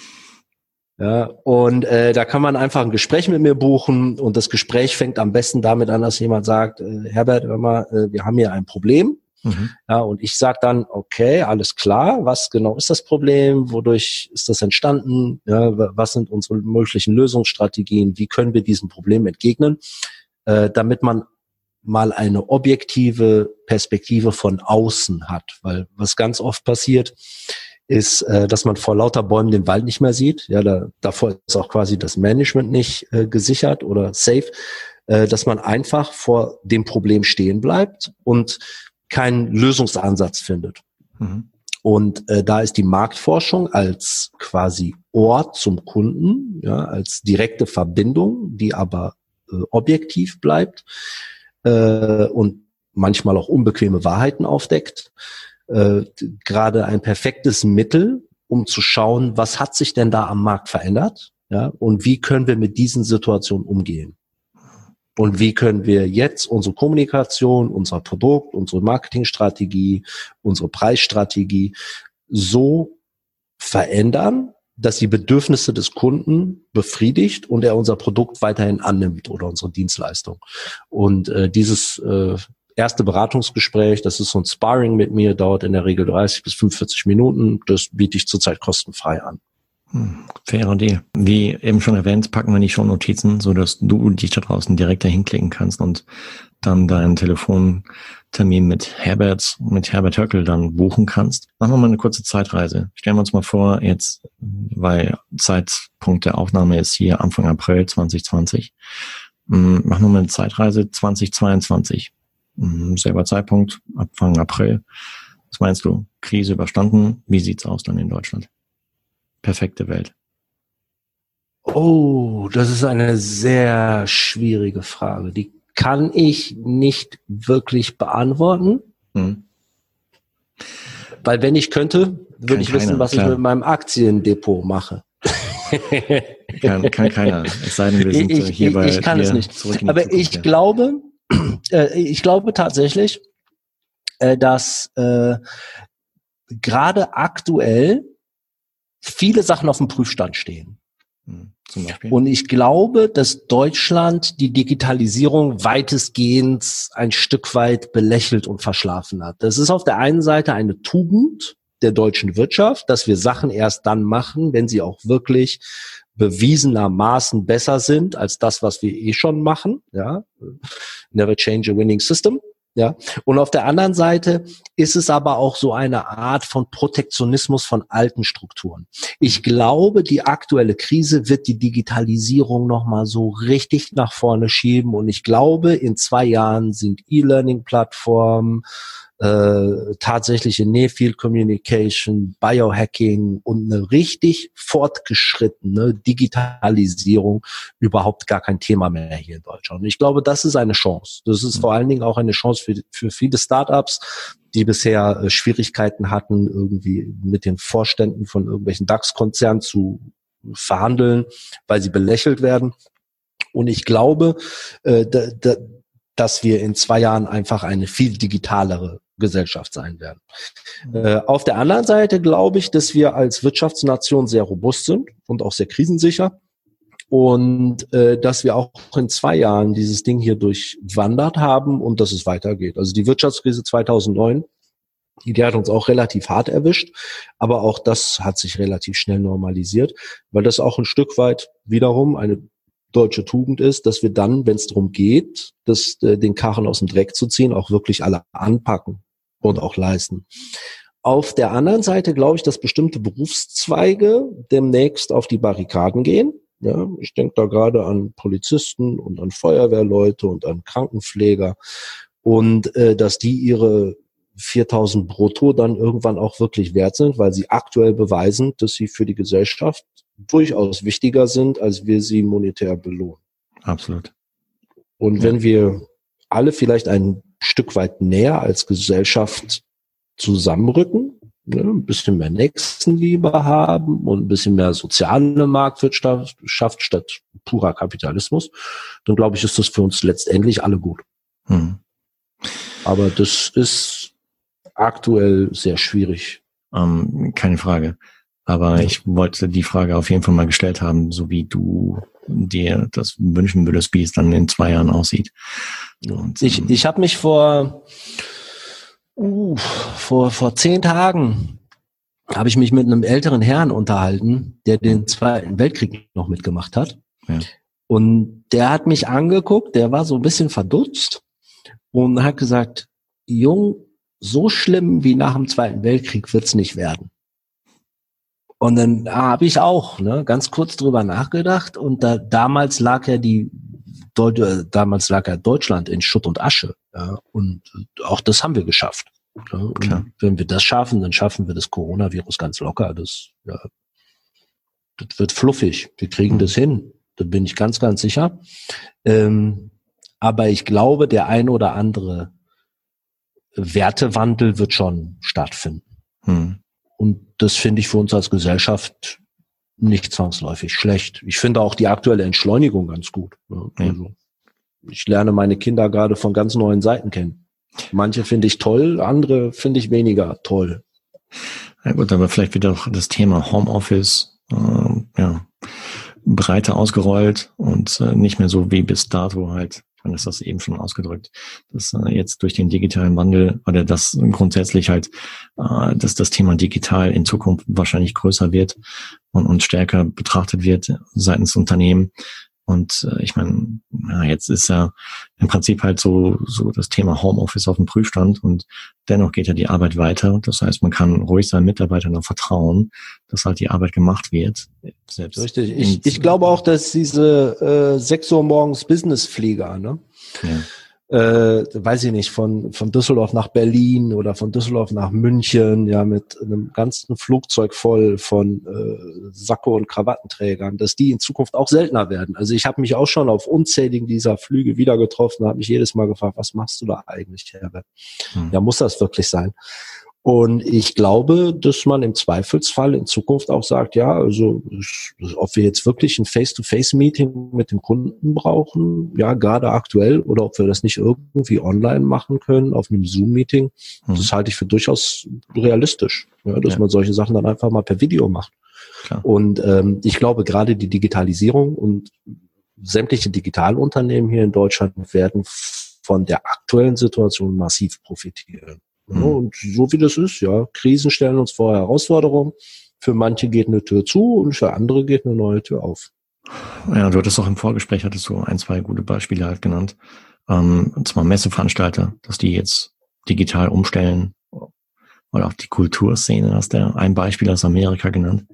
Ja, und äh, da kann man einfach ein Gespräch mit mir buchen und das Gespräch fängt am besten damit an, dass jemand sagt, äh, Herbert, hör mal, äh, wir haben hier ein Problem. Mhm. Ja, und ich sage dann, okay, alles klar, was genau ist das Problem, wodurch ist das entstanden, ja, was sind unsere möglichen Lösungsstrategien, wie können wir diesem Problem entgegnen, äh, damit man mal eine objektive Perspektive von außen hat. Weil was ganz oft passiert, ist, äh, dass man vor lauter Bäumen den Wald nicht mehr sieht. Ja, da, davor ist auch quasi das Management nicht äh, gesichert oder safe. äh, dass man einfach vor dem Problem stehen bleibt und keinen Lösungsansatz findet. Mhm. Und äh, da ist die Marktforschung als quasi Ort zum Kunden, ja, als direkte Verbindung, die aber äh, objektiv bleibt äh, und manchmal auch unbequeme Wahrheiten aufdeckt, äh, gerade ein perfektes Mittel, um zu schauen, was hat sich denn da am Markt verändert, ja, und wie können wir mit diesen Situationen umgehen. Und wie können wir jetzt unsere Kommunikation, unser Produkt, unsere Marketingstrategie, unsere Preisstrategie so verändern, dass die Bedürfnisse des Kunden befriedigt und er unser Produkt weiterhin annimmt oder unsere Dienstleistung. Und äh, dieses äh, erste Beratungsgespräch, das ist so ein Sparring mit mir, dauert in der Regel 30 bis 45 Minuten. Das biete ich zurzeit kostenfrei an. Hm, fairer Deal. Wie eben schon erwähnt, packen wir die Show Notizen, so dass du dich da draußen direkt dahin klicken kannst und dann deinen Telefontermin mit Herbert, mit Herbert Höckel dann buchen kannst. Machen wir mal eine kurze Zeitreise. Stellen wir uns mal vor, jetzt, weil Zeitpunkt der Aufnahme ist hier Anfang April 2020. Hm, machen wir mal eine Zeitreise 2022. Hm, selber Zeitpunkt, Anfang April. Was meinst du? Krise überstanden? Wie sieht's aus dann in Deutschland? perfekte Welt? Oh, das ist eine sehr schwierige Frage. Die kann ich nicht wirklich beantworten. Hm. Weil wenn ich könnte, würde ich keiner, wissen, was klar. ich mit meinem Aktiendepot mache. kann, kann keiner. Es sei denn, wir sind ich, hier ich, bei Ich kann es nicht. Aber ich ja. glaube, äh, ich glaube tatsächlich, äh, dass äh, gerade aktuell viele Sachen auf dem Prüfstand stehen. Hm. Und ich glaube, dass Deutschland die Digitalisierung weitestgehend ein Stück weit belächelt und verschlafen hat. Das ist auf der einen Seite eine Tugend der deutschen Wirtschaft, dass wir Sachen erst dann machen, wenn sie auch wirklich bewiesenermaßen besser sind als das, was wir eh schon machen. Ja, never change a winning system. Ja, und auf der anderen Seite ist es aber auch so eine Art von Protektionismus von alten Strukturen. Ich glaube, die aktuelle Krise wird die Digitalisierung nochmal so richtig nach vorne schieben und ich glaube, in zwei Jahren sind E-Learning-Plattformen, äh, tatsächliche Near-Field Communication, Biohacking und eine richtig fortgeschrittene Digitalisierung überhaupt gar kein Thema mehr hier in Deutschland. Und ich glaube, das ist eine Chance. Das ist mhm. vor allen Dingen auch eine Chance für, für viele Startups, die bisher äh, Schwierigkeiten hatten, irgendwie mit den Vorständen von irgendwelchen DAX-Konzernen zu verhandeln, weil sie belächelt werden. Und ich glaube, äh, da, da, dass wir in zwei Jahren einfach eine viel digitalere Gesellschaft sein werden. Mhm. Äh, auf der anderen Seite glaube ich, dass wir als Wirtschaftsnation sehr robust sind und auch sehr krisensicher und äh, dass wir auch in zwei Jahren dieses Ding hier durchwandert haben und dass es weitergeht. Also die Wirtschaftskrise 2009, die hat uns auch relativ hart erwischt, aber auch das hat sich relativ schnell normalisiert, weil das auch ein Stück weit wiederum eine deutsche Tugend ist, dass wir dann, wenn es darum geht, das, äh, den Karren aus dem Dreck zu ziehen, auch wirklich alle anpacken und auch leisten. Auf der anderen Seite glaube ich, dass bestimmte Berufszweige demnächst auf die Barrikaden gehen. Ja, ich denke da gerade an Polizisten und an Feuerwehrleute und an Krankenpfleger und äh, dass die ihre 4000 brutto dann irgendwann auch wirklich wert sind, weil sie aktuell beweisen, dass sie für die Gesellschaft durchaus wichtiger sind, als wir sie monetär belohnen. Absolut. Und wenn wir alle vielleicht ein Stück weit näher als Gesellschaft zusammenrücken, ne, ein bisschen mehr Nächstenliebe haben und ein bisschen mehr soziale Marktwirtschaft statt purer Kapitalismus, dann glaube ich, ist das für uns letztendlich alle gut. Hm. Aber das ist aktuell sehr schwierig. Ähm, keine Frage. Aber ja. ich wollte die Frage auf jeden Fall mal gestellt haben, so wie du dir das wünschen würdest, wie es dann in zwei Jahren aussieht. Und, ich ähm, ich habe mich vor, uh, vor, vor zehn Tagen habe ich mich mit einem älteren Herrn unterhalten, der den Zweiten Weltkrieg noch mitgemacht hat. Ja. Und der hat mich angeguckt, der war so ein bisschen verdutzt und hat gesagt, Jung, so schlimm wie nach dem Zweiten Weltkrieg wird's nicht werden. Und dann habe ich auch ne, ganz kurz drüber nachgedacht und da, damals lag ja die damals lag ja Deutschland in Schutt und Asche. Ja, und auch das haben wir geschafft. Ja, und wenn wir das schaffen, dann schaffen wir das Coronavirus ganz locker. Das, ja, das wird fluffig. Wir kriegen mhm. das hin. Da bin ich ganz, ganz sicher. Ähm, aber ich glaube, der ein oder andere Wertewandel wird schon stattfinden. Mhm. Und das finde ich für uns als Gesellschaft nicht zwangsläufig schlecht. Ich finde auch die aktuelle Entschleunigung ganz gut. Also, ich lerne meine Kinder gerade von ganz neuen Seiten kennen. Manche finde ich toll, andere finde ich weniger toll. Ja gut, aber vielleicht wieder auch das Thema Homeoffice, äh, ja, breiter ausgerollt und äh, nicht mehr so wie bis dato halt man ist das eben schon ausgedrückt, dass äh, jetzt durch den digitalen Wandel oder das grundsätzlich halt, äh, dass das Thema digital in Zukunft wahrscheinlich größer wird und, und stärker betrachtet wird seitens Unternehmen. Und äh, ich meine, ja, jetzt ist ja im Prinzip halt so, so das Thema Homeoffice auf dem Prüfstand und dennoch geht ja die Arbeit weiter. Das heißt, man kann ruhig seinen Mitarbeitern noch vertrauen, dass halt die Arbeit gemacht wird. Selbst Richtig. Ich, ich glaube auch, dass diese äh, 6 Uhr morgens Businessflieger, ne? Ja äh, weiß ich nicht, von, von Düsseldorf nach Berlin oder von Düsseldorf nach München, ja, mit einem ganzen Flugzeug voll von äh, Sakko- und Krawattenträgern, dass die in Zukunft auch seltener werden. Also ich habe mich auch schon auf unzähligen dieser Flüge wieder getroffen, habe mich jedes Mal gefragt, was machst du da eigentlich, Herbert? Hm. Ja, muss das wirklich sein? Und ich glaube, dass man im Zweifelsfall in Zukunft auch sagt, ja, also ob wir jetzt wirklich ein Face-to-Face-Meeting mit dem Kunden brauchen, ja, gerade aktuell, oder ob wir das nicht irgendwie online machen können auf einem Zoom-Meeting, mhm. das halte ich für durchaus realistisch, ja, dass ja. man solche Sachen dann einfach mal per Video macht. Klar. Und ähm, ich glaube, gerade die Digitalisierung und sämtliche Digitalunternehmen hier in Deutschland werden von der aktuellen Situation massiv profitieren. Mhm. Und so wie das ist, ja, Krisen stellen uns vor Herausforderungen. Für manche geht eine Tür zu und für andere geht eine neue Tür auf. Ja, du hattest auch im Vorgespräch, hattest du ein, zwei gute Beispiele halt genannt. Ähm, und zwar Messeveranstalter, dass die jetzt digital umstellen. Oder auch die Kulturszene hast du ein Beispiel aus Amerika genannt.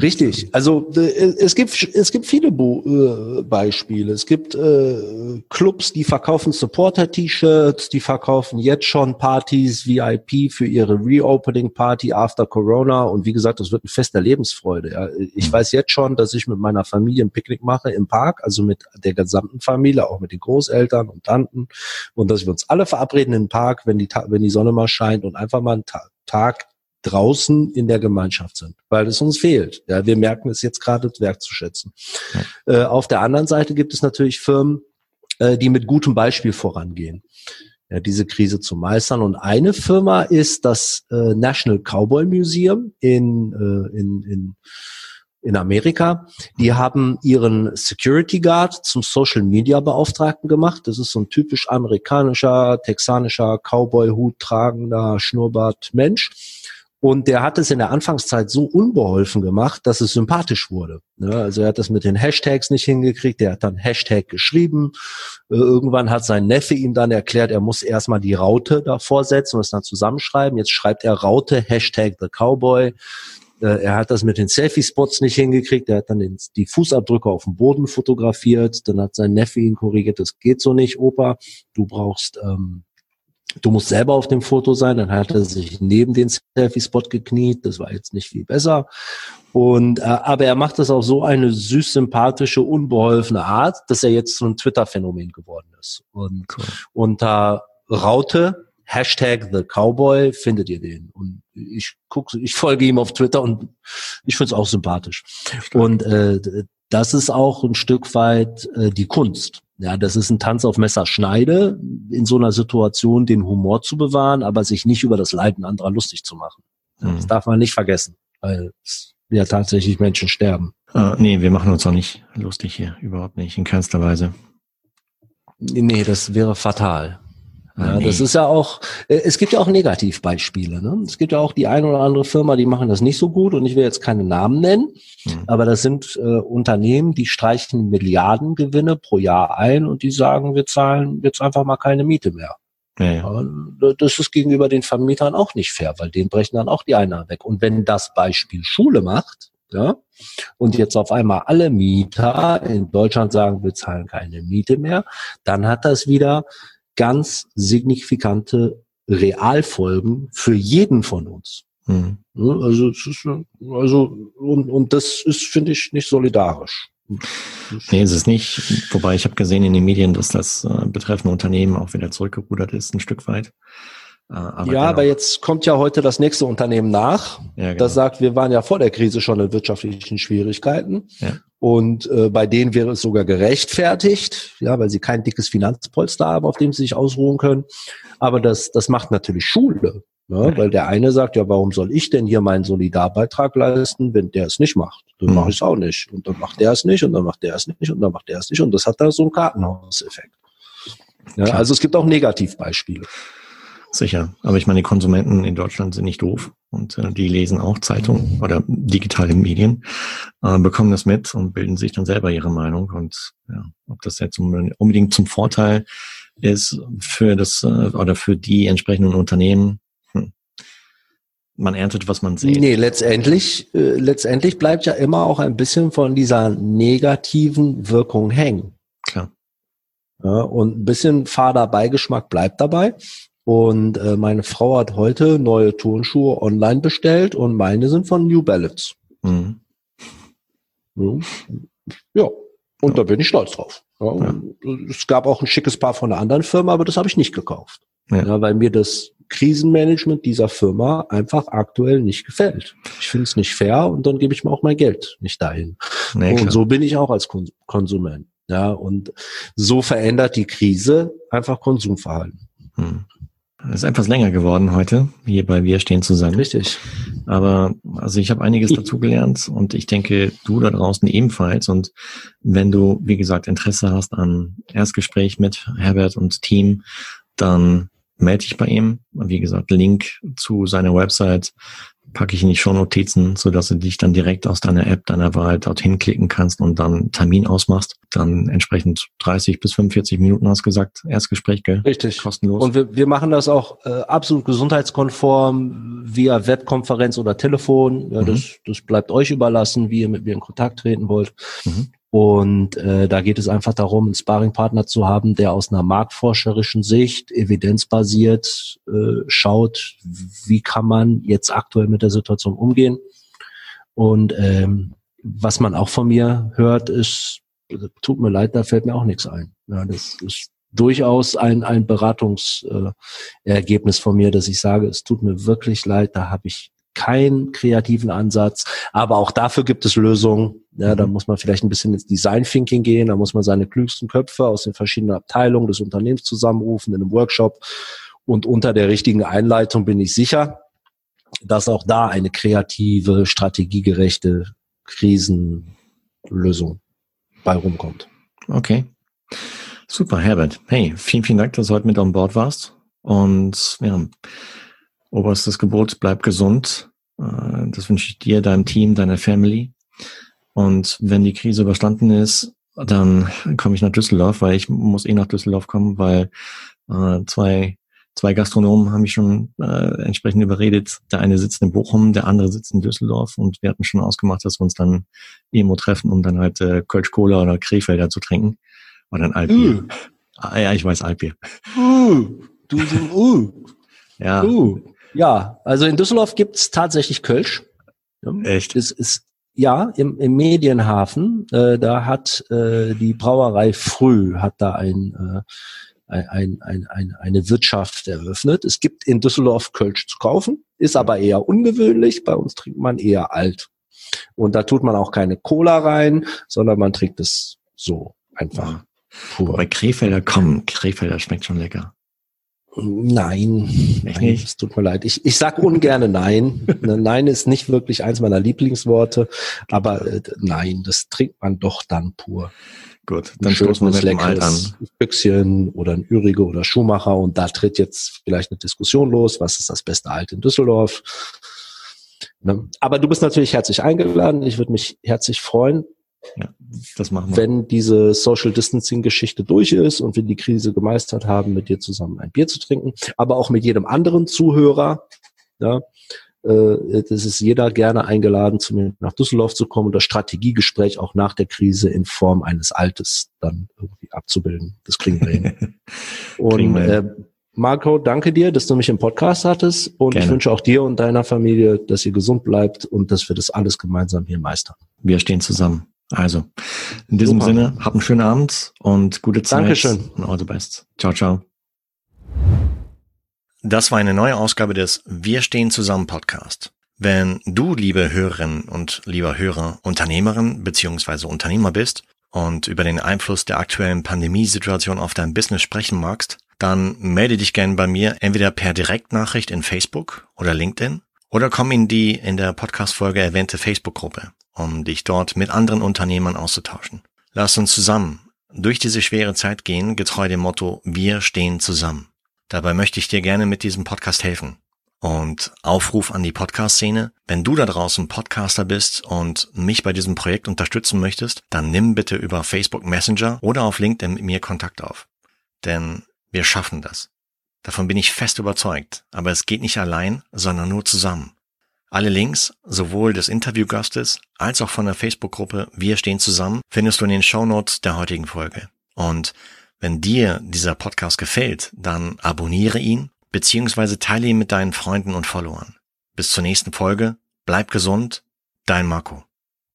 Richtig. Also äh, es gibt es gibt viele äh, Beispiele. Es gibt äh, Clubs, die verkaufen Supporter-T-Shirts, die verkaufen jetzt schon Partys VIP für ihre Reopening-Party after Corona. Und wie gesagt, das wird ein Fest der Lebensfreude. Ja. Ich mhm. weiß jetzt schon, dass ich mit meiner Familie ein Picknick mache im Park, also mit der gesamten Familie, auch mit den Großeltern und Tanten, und dass wir uns alle verabreden im Park, wenn die wenn die Sonne mal scheint und einfach mal einen Tag draußen in der Gemeinschaft sind, weil es uns fehlt. Ja, wir merken es jetzt gerade wertzuschätzen. Ja. Äh, auf der anderen Seite gibt es natürlich Firmen, äh, die mit gutem Beispiel vorangehen, ja, diese Krise zu meistern. Und eine Firma ist das äh, National Cowboy Museum in, äh, in, in in Amerika. Die haben ihren Security Guard zum Social Media Beauftragten gemacht. Das ist so ein typisch amerikanischer, texanischer Cowboy-Hut tragender Schnurrbart Mensch. Und der hat es in der Anfangszeit so unbeholfen gemacht, dass es sympathisch wurde. Ne? Also er hat das mit den Hashtags nicht hingekriegt, der hat dann Hashtag geschrieben. Äh, irgendwann hat sein Neffe ihm dann erklärt, er muss erstmal die Raute davor setzen und es dann zusammenschreiben. Jetzt schreibt er Raute, Hashtag the Cowboy. Äh, er hat das mit den Selfie-Spots nicht hingekriegt. Er hat dann den, die Fußabdrücke auf dem Boden fotografiert. Dann hat sein Neffe ihn korrigiert, das geht so nicht, Opa. Du brauchst ähm, Du musst selber auf dem Foto sein. Dann hat er sich neben den Selfie-Spot gekniet. Das war jetzt nicht viel besser. Und äh, aber er macht das auf so eine süß sympathische, unbeholfene Art, dass er jetzt so ein Twitter-Phänomen geworden ist. Und cool. unter Raute Hashtag The Cowboy findet ihr den. Und ich gucke, ich folge ihm auf Twitter und ich finde es auch sympathisch. Und äh, das ist auch ein Stück weit äh, die Kunst. Ja, das ist ein Tanz auf Messerschneide, in so einer Situation den Humor zu bewahren, aber sich nicht über das Leiden anderer lustig zu machen. Mhm. Das darf man nicht vergessen, weil ja tatsächlich Menschen sterben. Äh, nee, wir machen uns auch nicht lustig hier, überhaupt nicht, in keinster Weise. Nee, das wäre fatal. Ja, nee. Das ist ja auch, äh, es gibt ja auch Negativbeispiele. Ne? Es gibt ja auch die eine oder andere Firma, die machen das nicht so gut und ich will jetzt keine Namen nennen, hm. aber das sind äh, Unternehmen, die streichen Milliardengewinne pro Jahr ein und die sagen, wir zahlen jetzt einfach mal keine Miete mehr. Ja, ja. Das ist gegenüber den Vermietern auch nicht fair, weil denen brechen dann auch die Einnahmen weg. Und wenn das Beispiel Schule macht, ja, und jetzt auf einmal alle Mieter in Deutschland sagen, wir zahlen keine Miete mehr, dann hat das wieder ganz signifikante Realfolgen für jeden von uns. Mhm. Also, ist, also und, und das ist, finde ich, nicht solidarisch. Nee, ist es nicht. Wobei ich habe gesehen in den Medien, dass das äh, betreffende Unternehmen auch wieder zurückgerudert ist, ein Stück weit. Äh, aber ja, aber jetzt kommt ja heute das nächste Unternehmen nach, ja, genau. das sagt, wir waren ja vor der Krise schon in wirtschaftlichen Schwierigkeiten. Ja. Und äh, bei denen wäre es sogar gerechtfertigt, ja, weil sie kein dickes Finanzpolster haben, auf dem sie sich ausruhen können. Aber das, das macht natürlich Schule. Ne? Weil der eine sagt, ja, warum soll ich denn hier meinen Solidarbeitrag leisten, wenn der es nicht macht? Dann mhm. mache ich es auch nicht. Und dann macht der es nicht und dann macht der es nicht und dann macht der es nicht. Und das hat da so einen Kartenhauseffekt. Ja, also es gibt auch Negativbeispiele. Sicher. Aber ich meine, die Konsumenten in Deutschland sind nicht doof und äh, die lesen auch Zeitungen oder digitale Medien, äh, bekommen das mit und bilden sich dann selber ihre Meinung. Und ja, ob das jetzt unbedingt zum Vorteil ist für das äh, oder für die entsprechenden Unternehmen, man erntet, was man sieht. Nee, letztendlich, äh, letztendlich bleibt ja immer auch ein bisschen von dieser negativen Wirkung hängen. Klar. Ja, und ein bisschen fader Beigeschmack bleibt dabei. Und äh, meine Frau hat heute neue Turnschuhe online bestellt und meine sind von New Balance. Mhm. Ja, und da bin ich stolz drauf. Ja, ja. Es gab auch ein schickes Paar von einer anderen Firma, aber das habe ich nicht gekauft. Ja. ja. weil mir das Krisenmanagement dieser Firma einfach aktuell nicht gefällt. Ich finde es nicht fair und dann gebe ich mir auch mein Geld nicht dahin. Nee, und so bin ich auch als Konsument. Ja, und so verändert die Krise einfach Konsumverhalten. Hm. Es ist etwas länger geworden heute, hier bei Wir stehen zusammen. Richtig. Aber also ich habe einiges dazugelernt und ich denke, du da draußen ebenfalls. Und wenn du, wie gesagt, Interesse hast an Erstgespräch mit Herbert und Team, dann melde dich bei ihm. Wie gesagt, Link zu seiner Website packe ich in die Shownotizen, so dass du dich dann direkt aus deiner App deiner Wahl dorthin klicken kannst und dann Termin ausmachst. Dann entsprechend 30 bis 45 Minuten hast gesagt, Erstgespräch, gell? Richtig. Kostenlos. Und wir, wir machen das auch äh, absolut gesundheitskonform via Webkonferenz oder Telefon. Ja, mhm. das, das bleibt euch überlassen, wie ihr mit mir in Kontakt treten wollt. Mhm. Und äh, da geht es einfach darum, einen Sparringpartner zu haben, der aus einer marktforscherischen Sicht, evidenzbasiert äh, schaut, wie kann man jetzt aktuell mit der Situation umgehen. Und ähm, was man auch von mir hört, ist, tut mir leid, da fällt mir auch nichts ein. Ja, das ist durchaus ein, ein Beratungsergebnis äh, von mir, dass ich sage, es tut mir wirklich leid, da habe ich keinen kreativen Ansatz, aber auch dafür gibt es Lösungen. Ja, da mhm. muss man vielleicht ein bisschen ins Design Thinking gehen, da muss man seine klügsten Köpfe aus den verschiedenen Abteilungen des Unternehmens zusammenrufen in einem Workshop und unter der richtigen Einleitung bin ich sicher, dass auch da eine kreative, strategiegerechte Krisenlösung bei rumkommt. Okay. Super, Herbert. Hey, vielen, vielen Dank, dass du heute mit an Bord warst. Und ja, oberstes Gebot, bleib gesund. Äh, das wünsche ich dir, deinem Team, deiner Family. Und wenn die Krise überstanden ist, dann komme ich nach Düsseldorf, weil ich muss eh nach Düsseldorf kommen, weil äh, zwei, zwei Gastronomen haben mich schon äh, entsprechend überredet. Der eine sitzt in Bochum, der andere sitzt in Düsseldorf und wir hatten schon ausgemacht, dass wir uns dann irgendwo treffen, um dann halt äh, Kölsch Cola oder Krefelder zu trinken. Oder ein Altbier. Uh. Ah, ja, ich weiß Altbier. Uh, du so, uh. Ja. Uh. Ja, also in Düsseldorf gibt's tatsächlich Kölsch. Echt? Es ist ja im, im Medienhafen. Äh, da hat äh, die Brauerei Früh hat da ein, äh, ein, ein, ein, eine Wirtschaft eröffnet. Es gibt in Düsseldorf Kölsch zu kaufen, ist aber eher ungewöhnlich. Bei uns trinkt man eher alt. Und da tut man auch keine Cola rein, sondern man trinkt es so einfach. Ja. Bei Krefelder kommen, Krefelder schmeckt schon lecker. Nein, nein, es tut mir leid. Ich, ich sag ungerne nein. Ne, nein ist nicht wirklich eins meiner Lieblingsworte, aber äh, nein, das trinkt man doch dann pur. Gut, dann stoßen wir mit dem Alt an. Büchschen oder ein Ürige oder Schuhmacher und da tritt jetzt vielleicht eine Diskussion los. Was ist das beste Alt in Düsseldorf? Ne? Aber du bist natürlich herzlich eingeladen. Ich würde mich herzlich freuen. Ja, das machen wir. Wenn diese Social Distancing Geschichte durch ist und wir die Krise gemeistert haben, mit dir zusammen ein Bier zu trinken, aber auch mit jedem anderen Zuhörer, ja, Äh, das ist jeder gerne eingeladen, zu mir nach Düsseldorf zu kommen und das Strategiegespräch auch nach der Krise in Form eines Altes dann irgendwie abzubilden. Das kriegen wir hin. und äh, Marco, danke dir, dass du mich im Podcast hattest und Gerne. ich wünsche auch dir und deiner Familie, dass ihr gesund bleibt und dass wir das alles gemeinsam hier meistern. Wir stehen zusammen. Also, in diesem Super. Sinne, habt einen schönen Abend und gute Zeit. Dankeschön. Und all the best. Ciao, ciao. Das war eine neue Ausgabe des Wir stehen zusammen Podcast. Wenn du, liebe Hörerinnen und lieber Hörer, Unternehmerin bzw. Unternehmer bist und über den Einfluss der aktuellen Pandemiesituation auf dein Business sprechen magst, dann melde dich gerne bei mir entweder per Direktnachricht in Facebook oder LinkedIn oder komm in die in der Podcast-Folge erwähnte Facebook-Gruppe, um dich dort mit anderen Unternehmern auszutauschen. Lass uns zusammen durch diese schwere Zeit gehen, getreu dem Motto Wir stehen zusammen. Dabei möchte ich dir gerne mit diesem Podcast helfen. Und Aufruf an die Podcast-Szene. Wenn du da draußen Podcaster bist und mich bei diesem Projekt unterstützen möchtest, dann nimm bitte über Facebook Messenger oder auf LinkedIn mit mir Kontakt auf. Denn wir schaffen das. Davon bin ich fest überzeugt. Aber es geht nicht allein, sondern nur zusammen. Alle Links, sowohl des Interviewgastes als auch von der Facebook-Gruppe Wir stehen zusammen, findest du in den Shownotes der heutigen Folge. Und wenn dir dieser Podcast gefällt, dann abonniere ihn beziehungsweise teile ihn mit deinen Freunden und Followern. Bis zur nächsten Folge, bleib gesund, dein Marco.